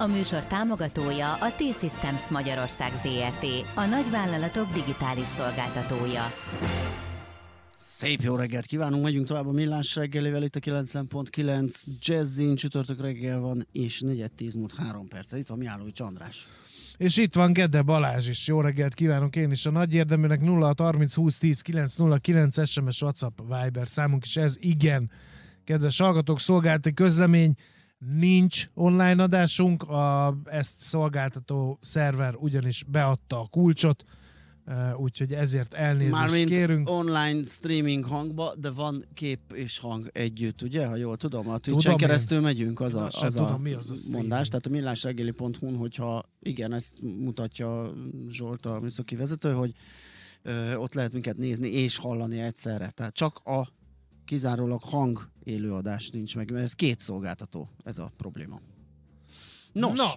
A műsor támogatója a T-Systems Magyarország ZRT, a nagyvállalatok digitális szolgáltatója. Szép jó reggelt kívánunk, megyünk tovább a millás reggelével, itt a 9.9 Jazzin, csütörtök reggel van, és 4.10 múlt 3 perc. Itt van Miállói Csandrás. És itt van Gede Balázs is. Jó reggelt kívánok én is. A nagy érdeműnek 0 30 20 10 909 SMS WhatsApp Viber számunk is ez. Igen, kedves hallgatók, szolgálati közlemény nincs online adásunk, a, ezt szolgáltató szerver ugyanis beadta a kulcsot, úgyhogy ezért elnézést Mármint kérünk. online streaming hangba, de van kép és hang együtt, ugye? Ha jól tudom, a Twitch-en keresztül megyünk, az a, az tudom, a mi az a mondás. Tehát a millásregeli.hu-n, hogyha igen, ezt mutatja Zsolt a műszaki vezető, hogy ö, ott lehet minket nézni és hallani egyszerre. Tehát csak a kizárólag hang élőadás nincs meg, mert ez két szolgáltató, ez a probléma. Nos, Na,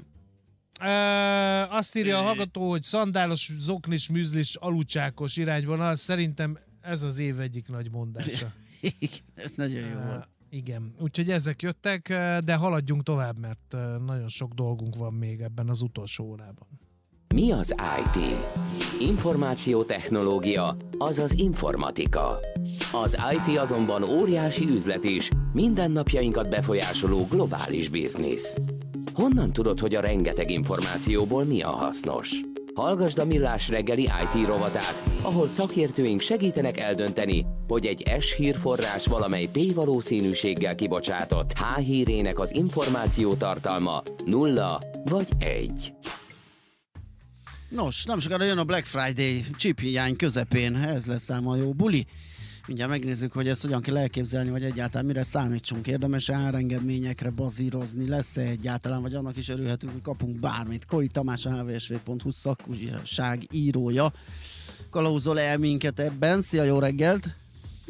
e, azt írja a hallgató, hogy szandálos, zoknis, műzlis, alucsákos irányvonal. Szerintem ez az év egyik nagy mondása. ez nagyon jó volt. igen, úgyhogy ezek jöttek, de haladjunk tovább, mert nagyon sok dolgunk van még ebben az utolsó órában. Mi az IT? Információtechnológia, azaz informatika. Az IT azonban óriási üzlet is, mindennapjainkat befolyásoló globális biznisz. Honnan tudod, hogy a rengeteg információból mi a hasznos? Hallgasd a Millás reggeli IT rovatát, ahol szakértőink segítenek eldönteni, hogy egy S hírforrás valamely P valószínűséggel kibocsátott H hírének az információ tartalma nulla vagy egy. Nos, nem sokára jön a Black Friday chip hiány közepén, ez lesz ám a jó buli. Mindjárt megnézzük, hogy ezt hogyan kell elképzelni, vagy egyáltalán mire számítsunk. Érdemes árengedményekre bazírozni, lesz-e egyáltalán, vagy annak is örülhetünk, hogy kapunk bármit. Koi Tamás, a hvsv.hu szakújság írója. Kalauzol el minket ebben. Szia, jó reggelt!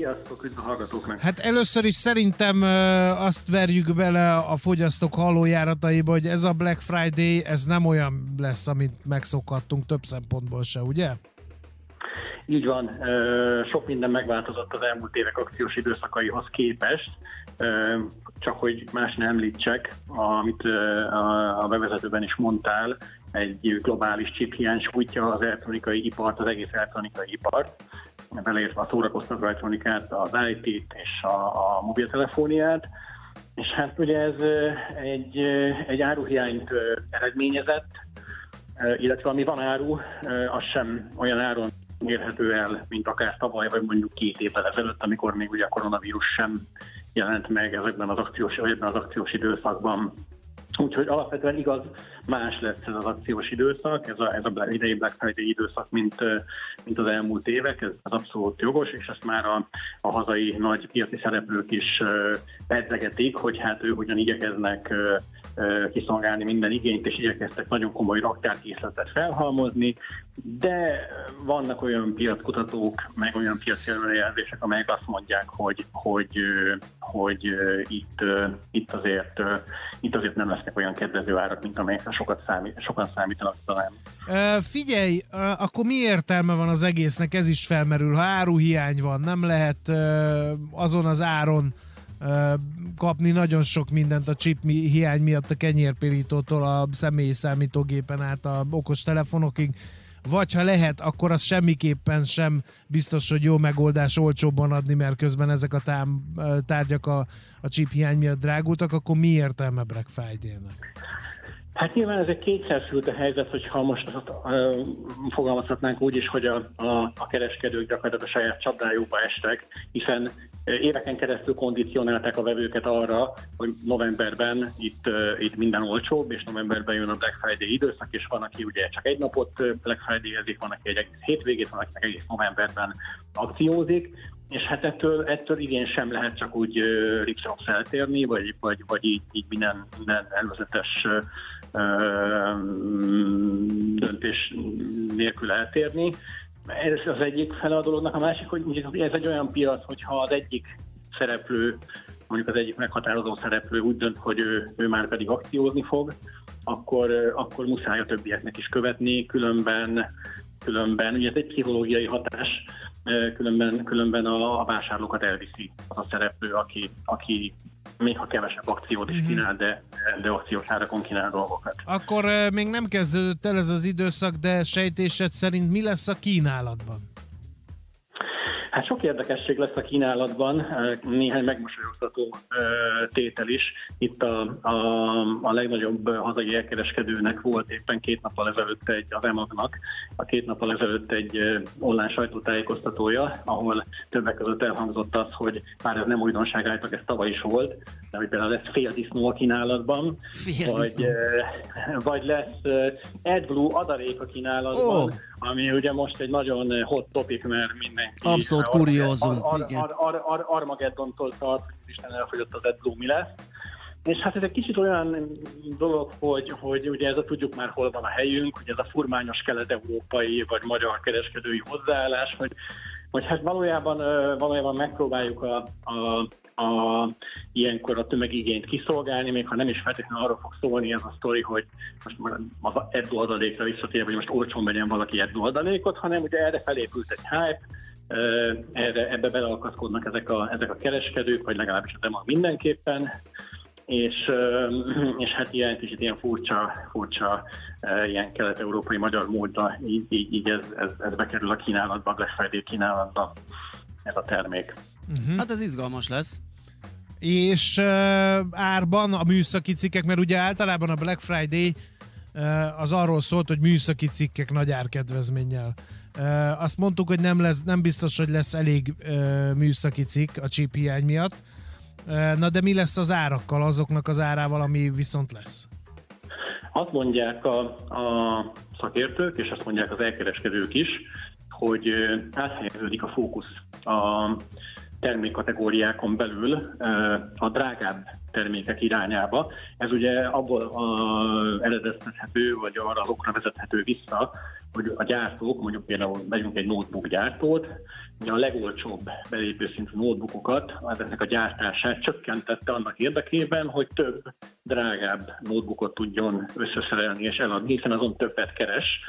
Sziasztok, üdv a hallgatóknak! Hát először is szerintem azt verjük bele a fogyasztók hallójárataiba, hogy ez a Black Friday, ez nem olyan lesz, amit megszokhattunk több szempontból se, ugye? Így van, sok minden megváltozott az elmúlt évek akciós időszakaihoz képest, csak hogy más ne említsek, amit a bevezetőben is mondtál, egy globális chiphiány sújtja az elektronikai ipart, az egész elektronikai ipart, beleértve a szórakoztató elektronikát, az IT-t és a, a mobiltelefóniát. És hát ugye ez egy, egy áruhiányt eredményezett, illetve ami van áru, az sem olyan áron érhető el, mint akár tavaly, vagy mondjuk két évvel ezelőtt, amikor még ugye a koronavírus sem jelent meg ezekben az akciós, ebben az akciós időszakban. Úgyhogy alapvetően igaz, más lesz ez az akciós időszak, ez a, ez a idei Black Friday időszak, mint, mint az elmúlt évek, ez az abszolút jogos, és ezt már a, a hazai nagy piaci szereplők is pedzegetik, hogy hát ők ugyan igyekeznek kiszolgálni minden igényt, és igyekeztek nagyon komoly raktárkészletet felhalmozni, de vannak olyan piackutatók, meg olyan piaci előrejelzések, amelyek azt mondják, hogy, hogy, hogy itt, itt, azért, itt azért nem lesznek olyan kedvező árak, mint amelyekre sokat számít, sokan számítanak talán. Figyelj, akkor mi értelme van az egésznek? Ez is felmerül. Ha áruhiány van, nem lehet azon az áron kapni nagyon sok mindent a chip hiány miatt a kenyérpirítótól a személyi számítógépen át a okos telefonokig, vagy ha lehet, akkor az semmiképpen sem biztos, hogy jó megoldás olcsóbban adni, mert közben ezek a tám, tárgyak a, a chip hiány miatt drágultak, akkor mi értelme Black Friday-nek? Hát nyilván ez egy kétszerszült a helyzet, hogyha most azt, fogalmazhatnánk úgy is, hogy a, a, a kereskedők gyakorlatilag a saját csapdájukba estek, hiszen éveken keresztül kondicionálták a vevőket arra, hogy novemberben itt, itt minden olcsóbb, és novemberben jön a Black Friday időszak, és van, aki ugye csak egy napot Black Friday-ezik, van, aki egy egész hétvégét, van, aki meg egész novemberben akciózik, és hát ettől, ettől igen sem lehet csak úgy ripsrops eltérni, vagy, vagy, vagy így, így minden, minden előzetes döntés nélkül eltérni. Ez az egyik fele a dolognak, a másik, hogy ez egy olyan piac, hogyha az egyik szereplő, mondjuk az egyik meghatározó szereplő úgy dönt, hogy ő, ő már pedig akciózni fog, akkor, akkor muszáj a többieknek is követni, különben, különben ugye ez egy pszichológiai hatás, különben, különben a, a vásárlókat elviszi az a szereplő, aki, aki még ha kevesebb akciót is mhm. kínál, de, de akciós árakon kínál dolgokat. Akkor még nem kezdődött el ez az időszak, de sejtésed szerint mi lesz a kínálatban? Hát sok érdekesség lesz a kínálatban, néhány megmosolyogtató tétel is. Itt a, a, a legnagyobb hazai elkereskedőnek volt éppen két nappal ezelőtt egy, az EMAG-nak, a két nappal ezelőtt egy online sajtótájékoztatója, ahol többek között elhangzott az, hogy már ez nem újdonság állítok, ez tavaly is volt, hogy például lesz fél disznó a kínálatban, fél vagy, vagy lesz AdBlue adalék a kínálatban, oh. ami ugye most egy nagyon hot topic, mert mindenki... Abszolút kuriózum. Ar, ar, ar, ar, Armageddontól tart, hogy Isten elfogyott az AdBlue mi lesz. És hát ez egy kicsit olyan dolog, hogy, hogy ugye ez a tudjuk már hol van a helyünk, hogy ez a furmányos kelet-európai vagy magyar kereskedői hozzáállás, hogy, hogy hát valójában, valójában megpróbáljuk a, a a, ilyenkor a tömegigényt kiszolgálni, még ha nem is feltétlenül arról fog szólni ez a sztori, hogy most az egy oldalékra visszatérve, hogy most olcsón vegyen valaki egy oldalékot, hanem ugye erre felépült egy hype, erre, ebbe belealkaszkodnak ezek a, ezek a kereskedők, vagy legalábbis az EMAG mindenképpen, és, és hát ilyen kicsit ilyen furcsa, furcsa ilyen kelet-európai magyar módra így, így, így ez, ez, ez bekerül a kínálatba, a Black Friday kínálatba ez a termék. Uh-huh. Hát ez izgalmas lesz. És uh, árban a műszaki cikkek, mert ugye általában a Black Friday uh, az arról szólt, hogy műszaki cikkek nagy árkedvezménnyel azt mondtuk, hogy nem, lesz, nem biztos, hogy lesz elég műszaki cikk a chip hiány miatt. Na de mi lesz az árakkal, azoknak az árával, ami viszont lesz? Azt mondják a, a szakértők, és azt mondják az elkereskedők is, hogy áthelyeződik a fókusz a termékkategóriákon belül a drágább termékek irányába. Ez ugye abból a eredeztethető, vagy arra azokra vezethető vissza, hogy a gyártók, mondjuk például megyünk egy notebook gyártót, ugye a legolcsóbb belépő szintű notebookokat, ezeknek a gyártását csökkentette annak érdekében, hogy több, drágább notebookot tudjon összeszerelni és eladni, hiszen azon többet keres,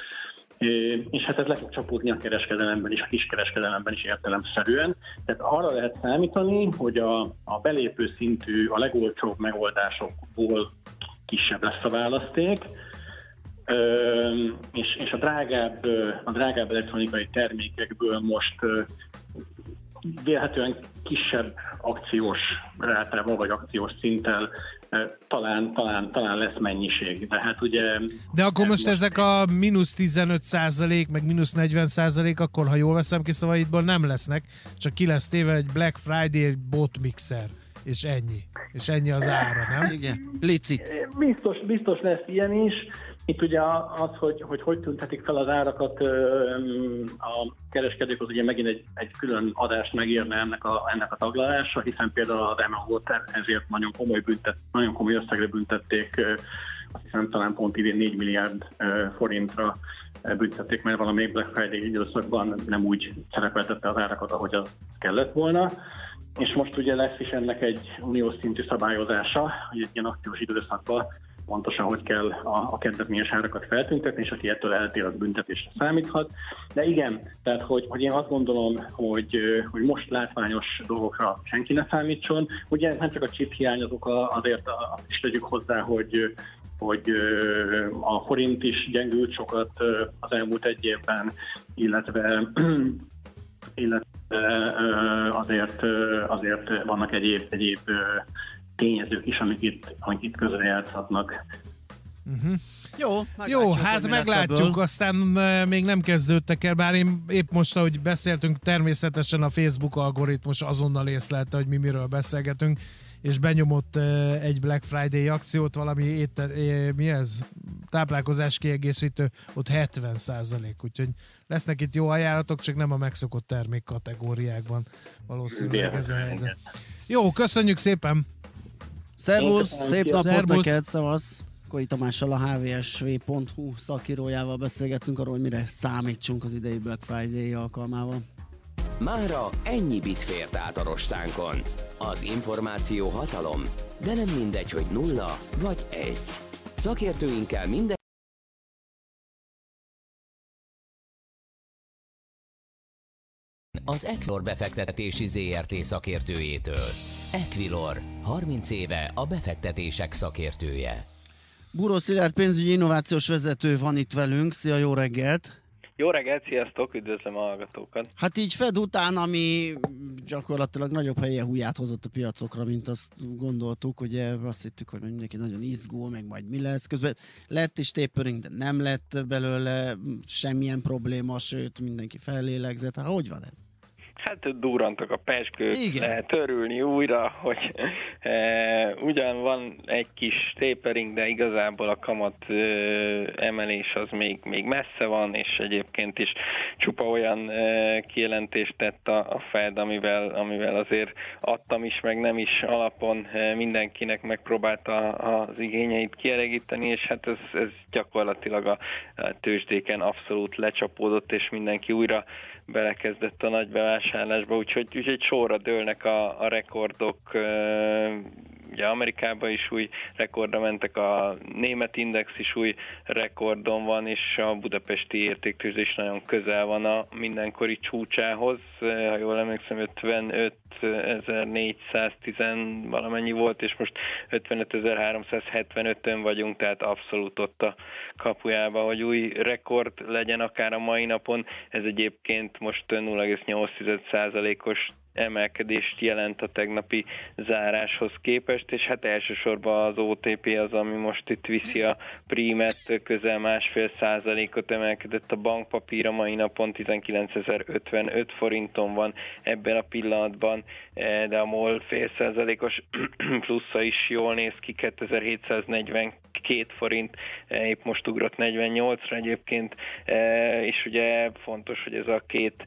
és hát ez le fog csapódni a kereskedelemben is, a kiskereskedelemben is értelemszerűen. Tehát arra lehet számítani, hogy a, a belépő szintű, a legolcsóbb megoldásokból kisebb lesz a választék, és, és a, drágább, a drágább elektronikai termékekből most vélhetően kisebb akciós rátával vagy akciós szinttel talán, talán, talán lesz mennyiség. De hát ugye... De akkor most most ezek a mínusz 15 százalék, meg mínusz 40 százalék, akkor ha jól veszem ki szavaidból, nem lesznek, csak ki lesz téve egy Black Friday egy bot mixer, és ennyi. És ennyi az ára, nem? Igen, licit. Biztos, biztos lesz ilyen is. Itt ugye az, hogy hogy, hogy tüntetik fel az árakat a kereskedők, az ugye megint egy, egy külön adást megírne ennek a, ennek a taglalása, hiszen például az MLO-t ezért nagyon komoly, büntet, nagyon komoly összegre büntették, azt hiszem talán pont idén 4 milliárd forintra büntették, mert valami Black Friday időszakban nem úgy szerepeltette az árakat, ahogy az kellett volna. És most ugye lesz is ennek egy uniós szintű szabályozása, hogy egy ilyen aktív időszakban pontosan hogy kell a, a kedvezményes árakat feltüntetni, és aki ettől eltér, az büntetésre számíthat. De igen, tehát hogy, hogy én azt gondolom, hogy, hogy most látványos dolgokra senki ne számítson. Ugye nem csak a chip hiány, azok azért azt is tegyük hozzá, hogy hogy a forint is gyengült sokat az elmúlt egy évben, illetve illetve azért, azért vannak egyéb, egyéb tényezők is, amik itt, amik itt közrejátszhatnak. Uh-huh. Jó, Jó, hát meglátjuk, aztán még nem kezdődtek el, bár én épp most, ahogy beszéltünk, természetesen a Facebook algoritmus azonnal észlelte, hogy mi miről beszélgetünk, és benyomott egy Black Friday akciót, valami étel, mi ez? Táplálkozás kiegészítő, ott 70 százalék, úgyhogy lesznek itt jó ajánlatok, csak nem a megszokott termék kategóriákban valószínűleg ez a helyzet. Jó, köszönjük szépen! Szervusz, szép napot Szervusz. neked, szavasz! Koi Tamással a hvsv.hu szakírójával beszélgettünk arról, hogy mire számítsunk az idei Black Friday alkalmával. Mára ennyi bit fért át a rostánkon. Az információ hatalom, de nem mindegy, hogy nulla vagy egy. Szakértőinkkel minden az Equilor befektetési ZRT szakértőjétől. Equilor, 30 éve a befektetések szakértője. Buró Szilárd pénzügyi innovációs vezető van itt velünk. Szia, jó reggelt! Jó reggelt, sziasztok, üdvözlöm a hallgatókat. Hát így Fed után, ami gyakorlatilag nagyobb helye húját hozott a piacokra, mint azt gondoltuk, ugye azt hittük, hogy mindenki nagyon izgul, meg majd mi lesz. Közben lett is tapering, de nem lett belőle semmilyen probléma, sőt mindenki fellélegzett. Hát hogy van ez? Hát durantak a peskők, Igen. lehet örülni újra, hogy e, ugyan van egy kis tapering, de igazából a kamat e, emelés az még, még messze van, és egyébként is csupa olyan e, kijelentést tett a, a Fed, amivel, amivel azért adtam is, meg nem is alapon e, mindenkinek megpróbálta az igényeit kielégíteni, és hát ez, ez gyakorlatilag a, a tőzsdéken abszolút lecsapódott, és mindenki újra belekezdett a nagy bevásárlásba, úgyhogy, úgyhogy sorra dőlnek a, a rekordok, ugye Amerikában is új rekordra mentek, a német index is új rekordon van, és a budapesti értéktőzés is nagyon közel van a mindenkori csúcsához, ha jól emlékszem 55 5410 valamennyi volt, és most 55.375-ön vagyunk, tehát abszolút ott a kapujába, hogy új rekord legyen akár a mai napon. Ez egyébként most 0,8%-os emelkedést jelent a tegnapi záráshoz képest, és hát elsősorban az OTP az, ami most itt viszi a prímet, közel másfél százalékot emelkedett a bankpapír, a mai napon 19.055 forinton van ebben a pillanatban, eh, de a MOL fél százalékos plusza is jól néz ki, 2742 forint, eh, épp most ugrott 48-ra egyébként, eh, és ugye fontos, hogy ez a két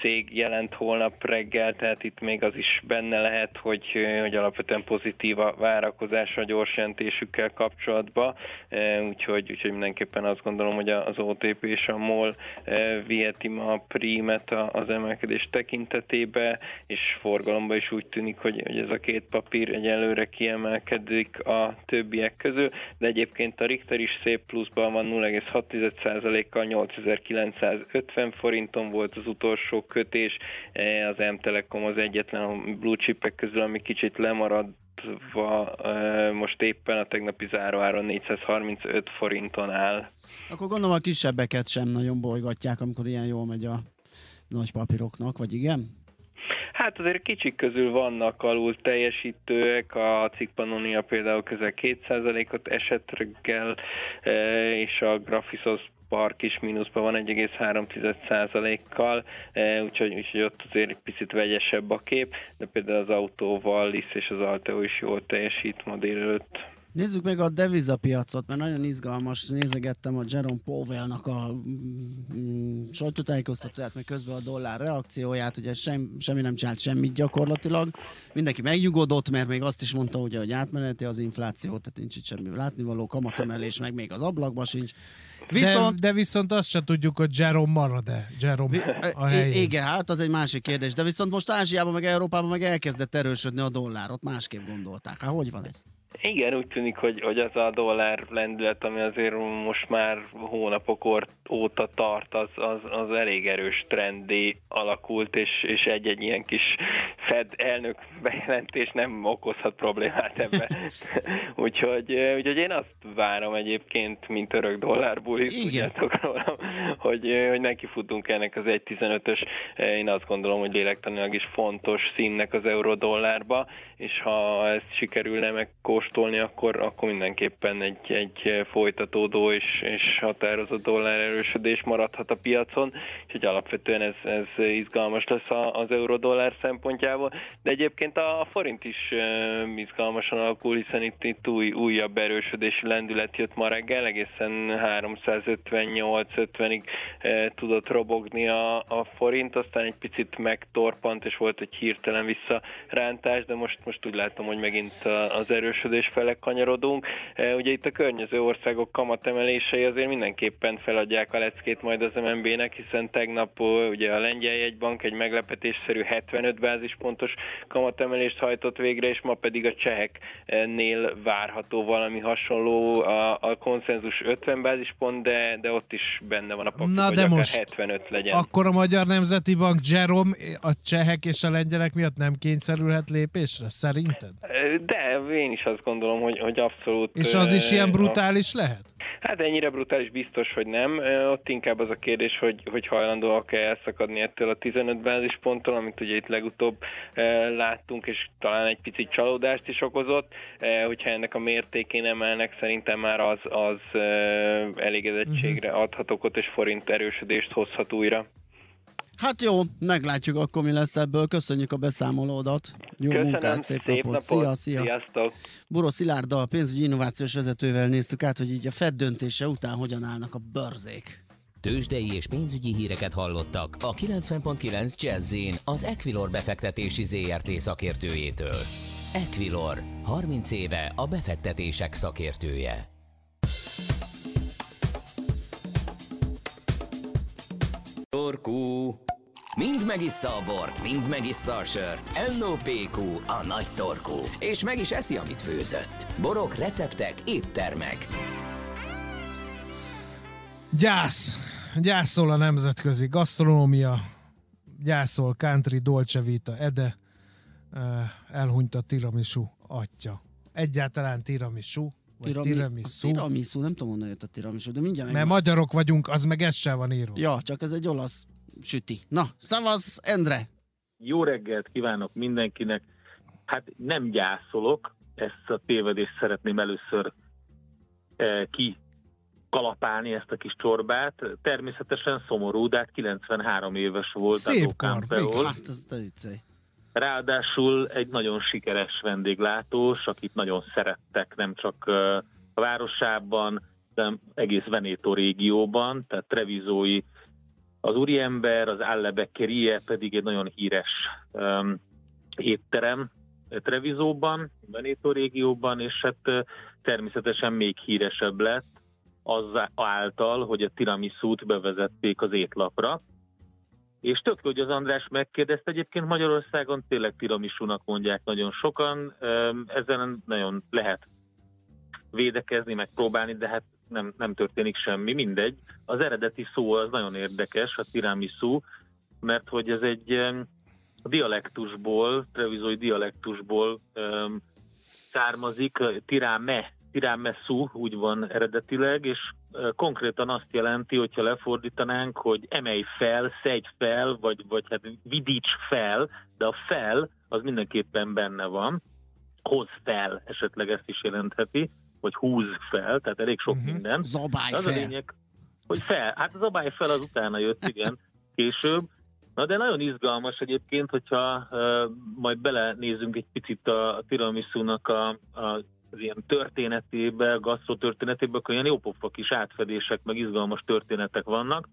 cég jelent holnap reggel, tehát itt még az is benne lehet, hogy, hogy alapvetően pozitív a várakozás a gyors jelentésükkel kapcsolatban, úgyhogy, úgyhogy mindenképpen azt gondolom, hogy az OTP és a MOL viheti ma a prímet az emelkedés tekintetébe, és forgalomban is úgy tűnik, hogy, hogy ez a két papír egyelőre kiemelkedik a többiek közül, de egyébként a Richter is szép pluszban van 0,6%-kal 8950 forinton volt az utolsó kötés, e, az M-Telekom az egyetlen a blue chipek közül, ami kicsit lemarad e, most éppen a tegnapi záróáron 435 forinton áll. Akkor gondolom a kisebbeket sem nagyon bolygatják, amikor ilyen jól megy a nagy papíroknak, vagy igen? Hát azért kicsik közül vannak alul teljesítőek, a Cikpanonia például közel 2%-ot esett reggel, e, és a Graphisos park is mínuszban van 1,3%-kal, e, úgyhogy, úgyhogy ott azért egy picit vegyesebb a kép, de például az autóval Lisz és az Alteo is jól teljesít ma délelőtt. Nézzük meg a devizapiacot, mert nagyon izgalmas. Nézegettem a Jerome Powell-nak a mm, sajtótájékoztatóját, meg közben a dollár reakcióját, ugye sem, semmi nem csinált semmit gyakorlatilag. Mindenki megnyugodott, mert még azt is mondta, ugye, hogy átmeneti az infláció, tehát nincs itt semmi látnivaló, kamatemelés, meg még az ablakban sincs. Viszont, de, de viszont azt se tudjuk, hogy Jerome marad-e. Jerome a helyén. Igen, hát az egy másik kérdés. De viszont most Ázsiában, meg Európában meg elkezdett erősödni a dollár. Ott másképp gondolták. Hát hogy van ez? Igen, úgy tűnik, hogy, hogy az a dollár lendület, ami azért most már hónapok óta tart, az, az, az elég erős trendé alakult, és, és egy-egy ilyen kis Fed elnök bejelentés nem okozhat problémát ebbe. úgyhogy, úgyhogy én azt várom egyébként, mint örök dollárból, tudjátok róla, hogy, hogy neki futunk ennek az 1.15-ös, én azt gondolom, hogy lélektanilag is fontos színnek az euró-dollárba, és ha ezt sikerülne megkóstolni, akkor, akkor mindenképpen egy, egy folytatódó és, és határozott dollár erősödés maradhat a piacon, úgyhogy alapvetően ez, ez izgalmas lesz az euró-dollár szempontjából. De egyébként a forint is izgalmasan alakul, hiszen itt, itt új, újabb erősödési lendület jött ma reggel, egészen 358-50-ig tudott robogni a, a forint, aztán egy picit megtorpant, és volt egy hirtelen visszarántás, de most, most úgy látom, hogy megint az erősödés fele kanyarodunk. Ugye itt a környező országok kamatemelései azért mindenképpen feladják a leckét majd az MNB-nek, hiszen tegnap ugye a lengyel jegybank egy meglepetésszerű 75 bázispontos kamatemelést hajtott végre, és ma pedig a cseheknél várható valami hasonló, a, a konszenzus 50 bázispont, de, de ott is benne van a papír, Na, de most 75 legyen. Akkor a Magyar Nemzeti Bank Jerome a csehek és a lengyelek miatt nem kényszerülhet lépésre, szerinted? De én is azt gondolom, hogy, hogy abszolút. És az is ilyen brutális lehet? Hát ennyire brutális biztos, hogy nem. Ott inkább az a kérdés, hogy, hogy hajlandóak-e elszakadni ettől a 15 bázisponttól, amit ugye itt legutóbb láttunk, és talán egy picit csalódást is okozott. Hogyha ennek a mértékén emelnek, szerintem már az, az elégedettségre mhm. adhat okot, és forint erősödést hozhat újra. Hát jó, meglátjuk akkor mi lesz ebből. Köszönjük a beszámolódat. Jó Köszönöm, munkát, szép, szép napot. napot. Szia, szia. Sziasztok. Buró Szilárddal, a pénzügyi innovációs vezetővel néztük át, hogy így a Fed döntése után hogyan állnak a börzék. Tőzsdei és pénzügyi híreket hallottak a 90.9 jazz az Equilor befektetési ZRT szakértőjétől. Equilor, 30 éve a befektetések szakértője. Torkú. Mind megissza a bort, mind megissza a sört. NOPQ, a nagy torkú. És meg is eszi, amit főzött. Borok, receptek, éttermek. Gyász. Gyászol a nemzetközi gasztronómia. Gyászol country, dolce vita, ede. Elhunyt a tiramisu atya. Egyáltalán tiramisu vagy Tirami, tiramisu. Tiramisu, nem tudom, honnan jött a tiramisu, de mindjárt Mert meg... magyarok vagyunk, az meg ez sem van írva. Ja, csak ez egy olasz süti. Na, szavaz, Endre! Jó reggelt kívánok mindenkinek. Hát nem gyászolok, ezt a tévedést szeretném először eh, ki kalapálni ezt a kis csorbát. Természetesen szomorú, de hát 93 éves volt. Szép kar, hát ez Ráadásul egy nagyon sikeres vendéglátós, akit nagyon szerettek, nem csak eh, a városában, de egész Venéto régióban, tehát Trevizói az úriember, az Allebekkerie pedig egy nagyon híres um, étterem Trevizóban, Veneto régióban, és hát természetesen még híresebb lett az által, hogy a tiramisút bevezették az étlapra. És tök, hogy az András megkérdezte, egyébként Magyarországon tényleg tiramisúnak mondják nagyon sokan, ezen nagyon lehet védekezni, megpróbálni, de hát nem, nem történik semmi, mindegy. Az eredeti szó az nagyon érdekes, a tiramisu, mert hogy ez egy a dialektusból, trevizói dialektusból um, származik, tirame, tiramisu úgy van eredetileg, és uh, konkrétan azt jelenti, hogyha lefordítanánk, hogy emelj fel, szedj fel, vagy, vagy hát vidíts fel, de a fel az mindenképpen benne van, hoz fel, esetleg ezt is jelentheti, hogy húz fel, tehát elég sok uh-huh. minden. Zabálj az fel. a lényeg, hogy fel. Hát az zabálj fel az utána jött, igen, később. Na de nagyon izgalmas egyébként, hogyha uh, majd belenézünk egy picit a, a tiramisu-nak a, a, az ilyen történetébe, a gasztrotörténetébe, akkor ilyen jópofa kis átfedések, meg izgalmas történetek vannak.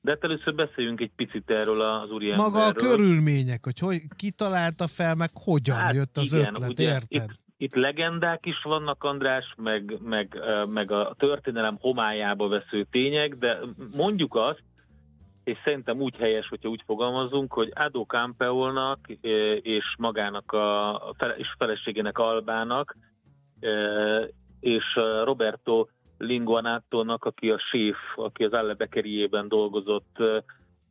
De hát először beszéljünk egy picit erről az úriemberről. Maga a körülmények, hogy, hogy ki találta fel, meg hogyan hát jött az igen, ötlet, ugye, érted? Itt, itt legendák is vannak, András, meg, meg, meg a történelem homályába vesző tények, de mondjuk azt, és szerintem úgy helyes, hogyha úgy fogalmazunk, hogy Ado Campeolnak és magának a, és feleségének Albának és Roberto Linguanato-nak, aki a séf, aki az Allebekeriében dolgozott,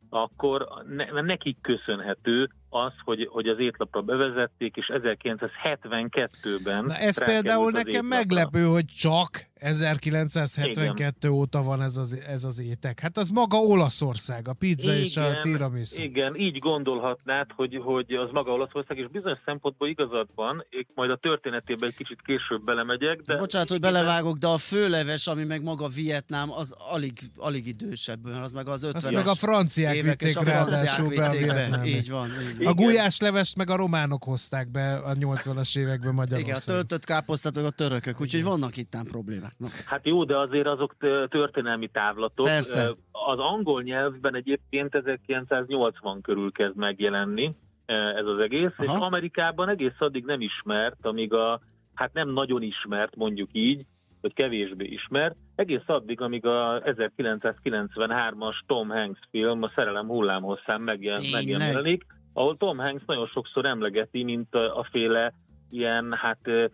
akkor ne, nekik köszönhető az, hogy, hogy az étlapra bevezették, és 1972-ben... Na ez például nekem étlapra. meglepő, hogy csak 1972 Igen. óta van ez az, ez az étek. Hát az maga Olaszország, a pizza igen, és a tiramisu. Igen, így gondolhatnád, hogy, hogy az maga Olaszország, és bizonyos szempontból igazad van, majd a történetében egy kicsit később belemegyek. De, bocsánat, hogy belevágok, de a főleves, ami meg maga Vietnám, az alig, alig idősebb, az meg az 50 Azt meg a franciák évek, vitték a franciák vitték be. Így van. Így van. A gulyáslevest meg a románok hozták be a 80-as években Magyarországon. Igen, a töltött káposztát a törökök, úgyhogy vannak itt problémák problémák. No. Hát jó, de azért azok történelmi távlatok. Persze. Az angol nyelvben egyébként 1980 körül kezd megjelenni ez az egész, Aha. és Amerikában egész addig nem ismert, amíg a, hát nem nagyon ismert, mondjuk így, vagy kevésbé ismert, egész addig, amíg a 1993-as Tom Hanks film, a Szerelem hullámhosszán megjelenik, ahol Tom Hanks nagyon sokszor emlegeti, mint a, a féle ilyen, hát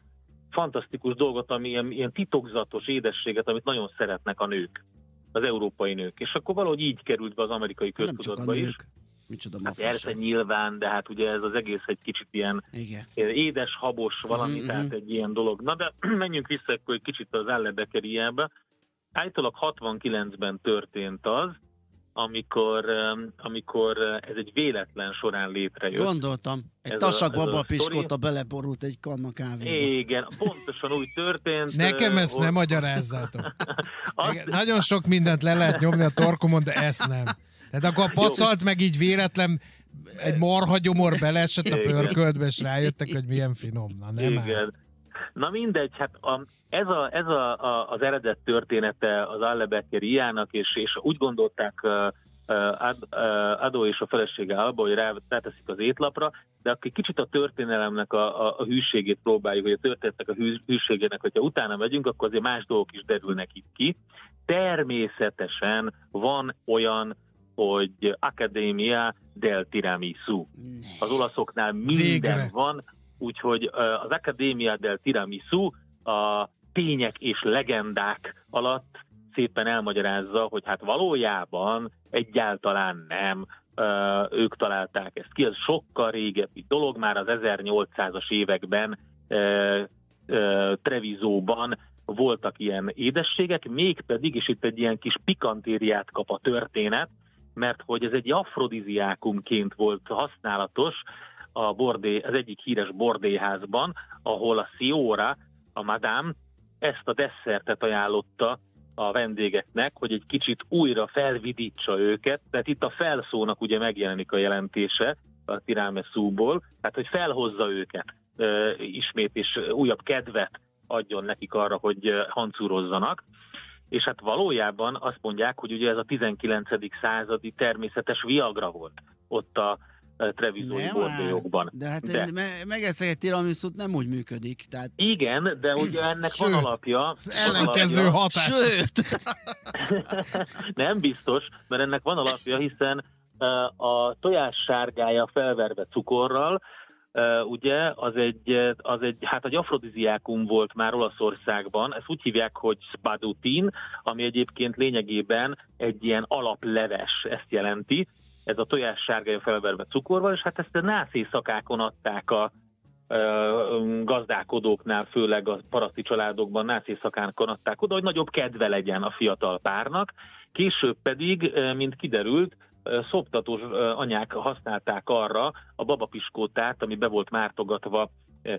fantasztikus dolgot, ami ilyen, ilyen titokzatos édességet, amit nagyon szeretnek a nők, az európai nők. És akkor valahogy így került be az amerikai köztudatba is. Micsoda hát persze nyilván, de hát ugye ez az egész egy kicsit ilyen Igen. édes, habos valami, mm-hmm. tehát egy ilyen dolog. Na de menjünk vissza akkor egy kicsit az Allebekeriába. Állítólag 69-ben történt az, amikor, amikor ez egy véletlen során létrejött. Gondoltam. Egy tasak babapiskóta beleborult egy kanna kávéba. Igen, pontosan úgy történt. Nekem ezt hogy... nem magyarázzátok. Azt... Nagyon sok mindent le lehet nyomni a torkomon, de ezt nem. Tehát akkor a pacalt meg így véletlen egy marhagyomor beleesett a pörköltbe, és rájöttek, hogy milyen finom. Na nem Igen. Áll. Na mindegy, hát a, ez, a, ez a, a, az eredet története az Allebecker iának, és, és úgy gondolták uh, Ad, Adó és a felesége Alba, hogy ráteszik az étlapra, de akkor kicsit a történelemnek a, a, a hűségét próbáljuk, vagy a történetnek a hű, hűségének, hogyha utána megyünk, akkor azért más dolgok is derülnek itt ki. Természetesen van olyan, hogy Academia del Tiramisu. Az olaszoknál minden Végre. van, úgyhogy az Academia del Tiramisu a tények és legendák alatt szépen elmagyarázza, hogy hát valójában egyáltalán nem ők találták ezt ki. Ez sokkal régebbi dolog, már az 1800-as években Trevizóban voltak ilyen édességek, mégpedig, és itt egy ilyen kis pikantériát kap a történet, mert hogy ez egy afrodiziákumként volt használatos, a bordé, az egyik híres bordéházban, ahol a Siora, a madám, ezt a desszertet ajánlotta a vendégeknek, hogy egy kicsit újra felvidítsa őket, tehát itt a felszónak ugye megjelenik a jelentése a tiramisu-ból, tehát hogy felhozza őket e, ismét, és újabb kedvet adjon nekik arra, hogy hancúrozzanak. És hát valójában azt mondják, hogy ugye ez a 19. századi természetes viagra volt ott a trevizói bordélyokban. De hát de. Me- megeszek egy tiramisút nem úgy működik. Tehát... Igen, de ugye ennek Sőt, van alapja. Az ellenkező hatás. Sőt! nem biztos, mert ennek van alapja, hiszen a tojás sárgája felverve cukorral, Uh, ugye, az egy, az egy, hát egy afrodiziákum volt már Olaszországban, ezt úgy hívják, hogy spadutin, ami egyébként lényegében egy ilyen alapleves, ezt jelenti, ez a tojás sárgája felverve cukorval, és hát ezt a nász éjszakákon adták a gazdálkodóknál, főleg a paraszti családokban nász éjszakákon adták oda, hogy nagyobb kedve legyen a fiatal párnak. Később pedig, mint kiderült, szoptatós anyák használták arra a babapiskótát, ami be volt mártogatva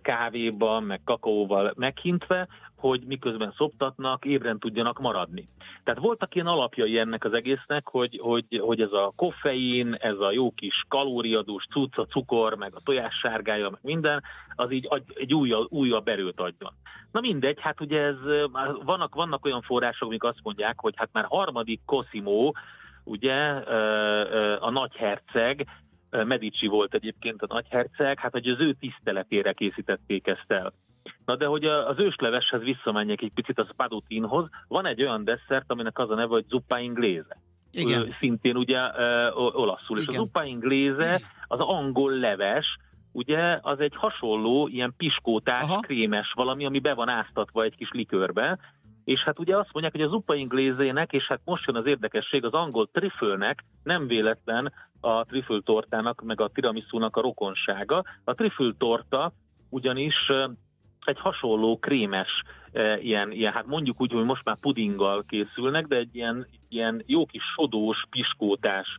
kávéban, meg kakaóval meghintve, hogy miközben szoptatnak, ébren tudjanak maradni. Tehát voltak ilyen alapjai ennek az egésznek, hogy, hogy, hogy ez a koffein, ez a jó kis kalóriadús cucc, a cukor, meg a tojás sárgája, meg minden, az így egy újabb, újabb erőt adjon. Na mindegy, hát ugye ez, vannak, vannak olyan források, amik azt mondják, hogy hát már harmadik Cosimo, ugye a nagyherceg, Medici volt egyébként a nagyherceg, hát hogy az ő tiszteletére készítették ezt el. Na de hogy az ősleveshez visszamenjek egy picit a spadutinhoz, van egy olyan desszert, aminek az a neve, hogy zuppa ingléze. Igen. Szintén ugye olaszul. Igen. És a zuppa ingléze az angol leves, ugye az egy hasonló, ilyen piskótás, Aha. krémes valami, ami be van áztatva egy kis likörbe, és hát ugye azt mondják, hogy az zuppa inglézének, és hát most jön az érdekesség, az angol trifölnek nem véletlen a trifül tortának, meg a tiramisúnak a rokonsága. A trifül torta ugyanis egy hasonló krémes ilyen, ilyen, hát mondjuk úgy, hogy most már pudinggal készülnek, de egy ilyen, ilyen jó kis sodós, piskótás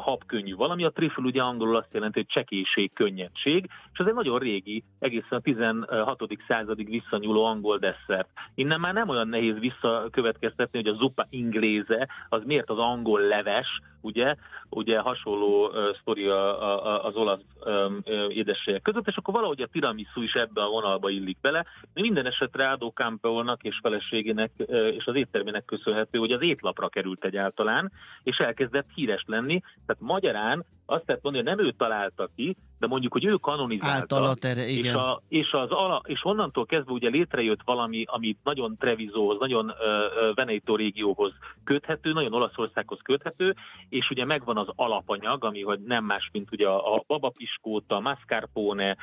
habkönnyű valami. A trifle ugye angolul azt jelenti, hogy csekéség, könnyedség, és ez egy nagyon régi, egészen a 16. századig visszanyúló angol desszert. Innen már nem olyan nehéz visszakövetkeztetni, hogy a zuppa ingléze az miért az angol leves, ugye, ugye hasonló uh, sztori a, a, az olasz um, édességek között, és akkor valahogy a tiramisu is ebbe a vonalba illik bele. Minden esetre Ádó Campeónak és feleségének uh, és az éttermének köszönhető, hogy az étlapra került egyáltalán, és elkezdett híres lenni. Tehát magyarán azt lehet mondani, hogy nem ő találta ki, de mondjuk, hogy ő kanonizálta. Tere, igen. És, a, és, az ala, és onnantól kezdve ugye létrejött valami, ami nagyon Trevizóhoz, nagyon uh, Veneto régióhoz köthető, nagyon Olaszországhoz köthető, és ugye megvan az alapanyag, ami hogy nem más, mint ugye a, babapiskóta, a mascarpone,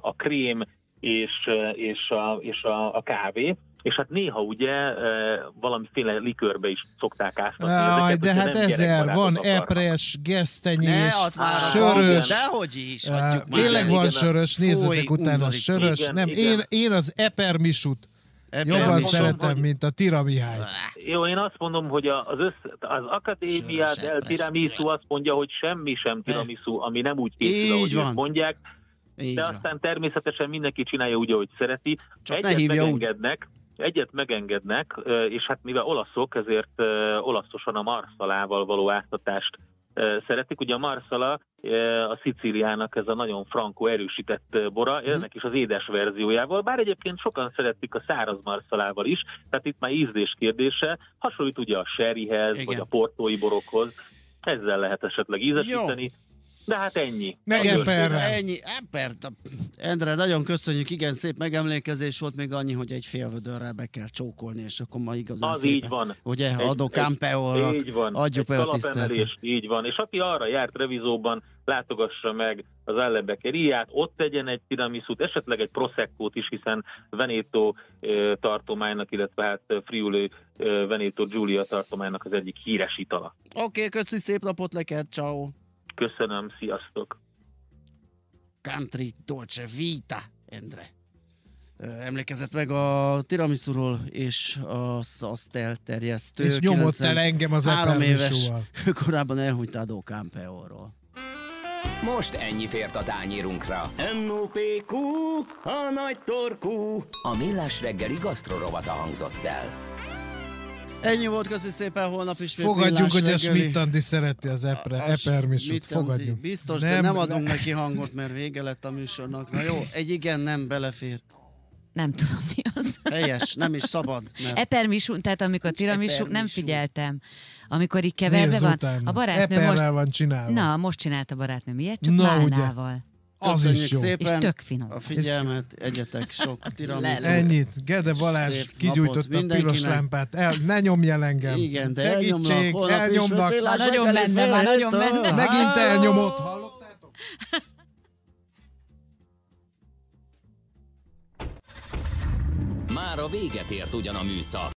a krém, és, és, a, és a, a kávé, és hát néha ugye valamiféle likörbe is szokták áztatni ezeket, de hát ezer, van epres, gesztenyés, sörös. Dehogy is, hagyjuk már. Tényleg van sörös, nézzetek utána, sörös. Igen, nem, igen. Én, én az epermisut Jobban szeretem, hogy... mint a tiramihály. Jó, én azt mondom, hogy az, össz, az Akadémia del Tiramisu azt mondja, hogy semmi sem tiramisu, ami nem úgy készül, ahogy van. mondják. Így de van. aztán természetesen mindenki csinálja úgy, ahogy szereti. Csak Egyet ne megengednek, úgy egyet megengednek, és hát mivel olaszok, ezért olaszosan a marszalával való áztatást szeretik. Ugye a marszala a Szicíliának ez a nagyon frankó erősített bora, mhm. ennek is az édes verziójával, bár egyébként sokan szeretik a száraz marszalával is, tehát itt már ízlés kérdése, hasonlít ugye a sherryhez, Igen. vagy a portói borokhoz, ezzel lehet esetleg ízesíteni. Jó. De hát ennyi. Eperrel. Ennyi. Eper. Endre, nagyon köszönjük, igen, szép megemlékezés volt, még annyi, hogy egy félvödörrel be kell csókolni, és akkor ma igazán Az szépen, így van. Ugye, egy, adok van. adjuk el a Így van, és aki arra járt revizóban, látogassa meg az Allebekeriát, ott tegyen egy tiramisút, esetleg egy Prosecco-t is, hiszen Veneto tartománynak, illetve hát Friuli Veneto Giulia tartománynak az egyik híres itala. Oké, okay, köszi, szép napot neked, ciao. Köszönöm, sziasztok! Country Dolce Vita, Endre. Emlékezett meg a tiramisuról és a szasztel terjesztő. És nyomott el engem az három éves, korábban elhunyt Adó Campeóról. Most ennyi fért a tányírunkra. M.O.P.Q. A nagy torkú. A millás reggeli gasztrorovata hangzott el. Ennyi volt, köszi szépen, holnap is Fogadjuk, hogy a Schmidt szereti az epre, epermisút, fogadjuk. Biztos, nem, de nem adunk neki hangot, mert vége lett a műsornak. Na jó, egy igen nem belefér. Nem tudom, mi az. Helyes, nem is szabad. Mert... Epermisú, tehát amikor tiramisú, nem figyeltem. Amikor így keverve van. Utána. A barátnő most... van csinálva. Na, most csinált a barátnő. Miért? Csak Na, málnával. Ugye? Az is jó. szépen és tök finom. a figyelmet, egyetek sok tiramisu. Ennyit. Gede Balázs kigyújtotta a piros lámpát. El, ne nyomj el engem. Igen, de Segítség, elnyomnak. Már nagyon benne, már nagyon benne. Megint elnyomott. Hallottátok? Már a véget ért ugyan a műszak.